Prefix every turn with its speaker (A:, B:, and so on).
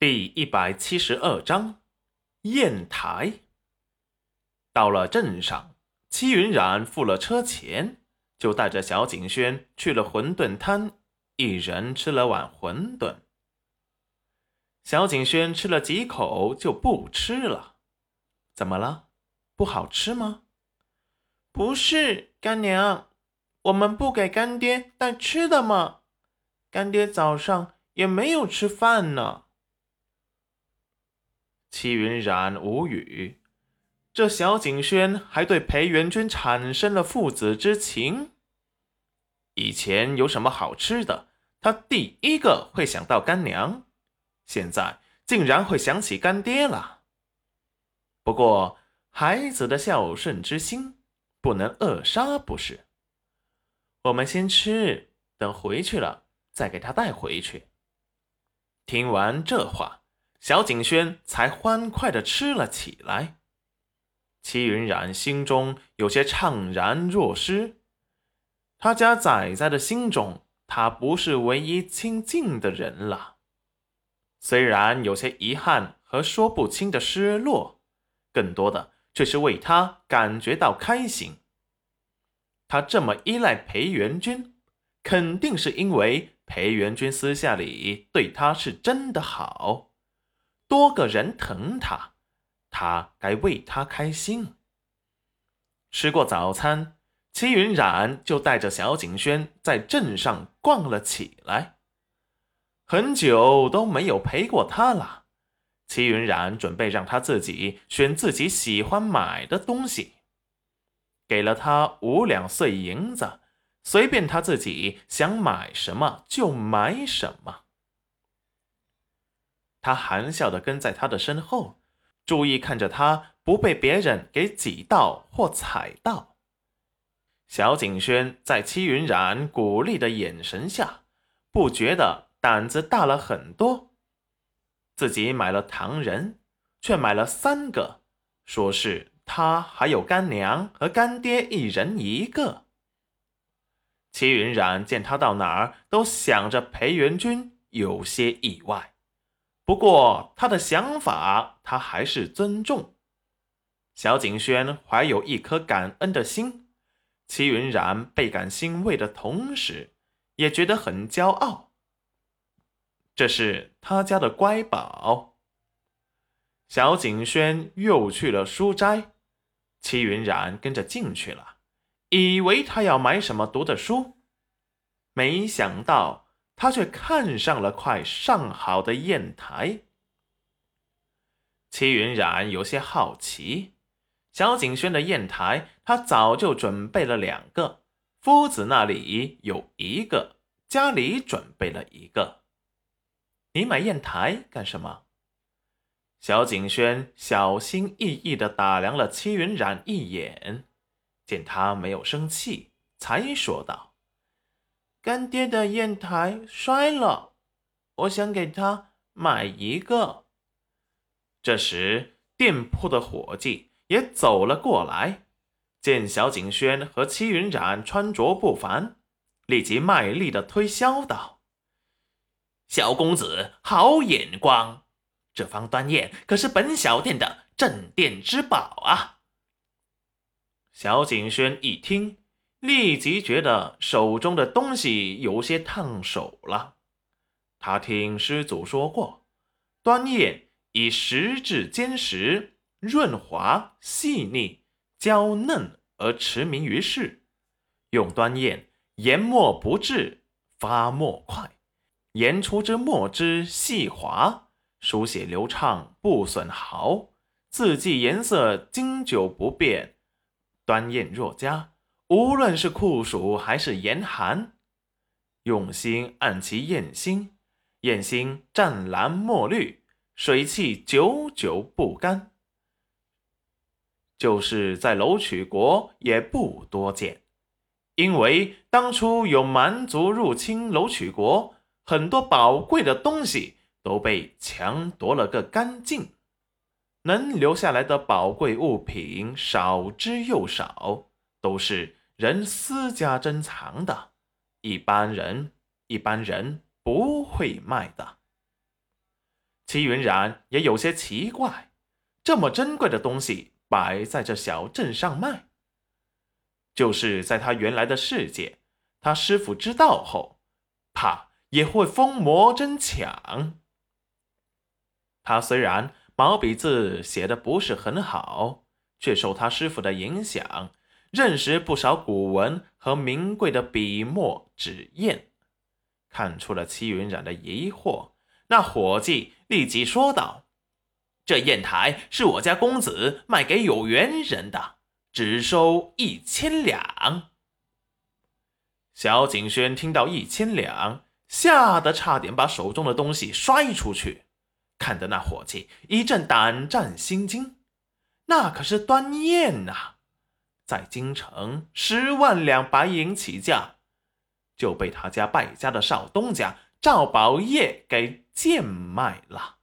A: 第一百七十二章砚台。到了镇上，戚云染付了车钱，就带着小景轩去了馄饨摊，一人吃了碗馄饨。小景轩吃了几口就不吃了，怎么了？不好吃吗？
B: 不是，干娘，我们不给干爹带吃的吗？干爹早上也没有吃饭呢。
A: 戚云染无语，这小景轩还对裴元君产生了父子之情。以前有什么好吃的，他第一个会想到干娘，现在竟然会想起干爹了。不过孩子的孝顺之心不能扼杀，不是？我们先吃，等回去了再给他带回去。听完这话。小景轩才欢快的吃了起来。齐云染心中有些怅然若失。他家仔仔的心中，他不是唯一亲近的人了。虽然有些遗憾和说不清的失落，更多的却是为他感觉到开心。他这么依赖裴元君，肯定是因为裴元君私下里对他是真的好。多个人疼他，他该为他开心。吃过早餐，齐云染就带着小景轩在镇上逛了起来。很久都没有陪过他了，齐云染准备让他自己选自己喜欢买的东西，给了他五两碎银子，随便他自己想买什么就买什么。他含笑的跟在他的身后，注意看着他不被别人给挤到或踩到。小景轩在戚云染鼓励的眼神下，不觉得胆子大了很多。自己买了糖人，却买了三个，说是他还有干娘和干爹一人一个。戚云染见他到哪儿都想着裴元君，有些意外。不过他的想法，他还是尊重。小景轩怀有一颗感恩的心，齐云然倍感欣慰的同时，也觉得很骄傲。这是他家的乖宝。小景轩又去了书斋，齐云然跟着进去了，以为他要买什么读的书，没想到。他却看上了块上好的砚台。戚云染有些好奇，小景轩的砚台，他早就准备了两个，夫子那里有一个，家里准备了一个。你买砚台干什么？小景轩小心翼翼地打量了戚云染一眼，见他没有生气，才说道。干爹的砚台摔了，我想给他买一个。这时，店铺的伙计也走了过来，见小景轩和戚云染穿着不凡，立即卖力的推销道：“小公子好眼光，这方端砚可是本小店的镇店之宝啊！”小景轩一听。立即觉得手中的东西有些烫手了。他听师祖说过，端砚以石质坚实、润滑细腻、娇嫩而驰名于世。用端砚研墨不滞，发墨快，研出之墨汁细滑，书写流畅，不损毫，字迹颜色经久不变。端砚若佳。无论是酷暑还是严寒，用心按其砚心，砚心湛蓝墨绿，水汽久久不干。就是在楼曲国也不多见，因为当初有蛮族入侵楼曲国，很多宝贵的东西都被强夺了个干净，能留下来的宝贵物品少之又少，都是。人私家珍藏的，一般人一般人不会卖的。齐云冉也有些奇怪，这么珍贵的东西摆在这小镇上卖，就是在他原来的世界，他师傅知道后，怕也会疯魔争抢。他虽然毛笔字写的不是很好，却受他师傅的影响，认识不少古文和名贵的笔墨纸砚，看出了齐云冉的疑惑。那伙计立即说道：“这砚台是我家公子卖给有缘人的，只收一千两。”小景轩听到一千两，吓得差点把手中的东西摔出去，看得那伙计一阵胆战心惊。那可是端砚呐，在京城十万两白银起价，就被他家败家的少东家赵宝业给贱卖了。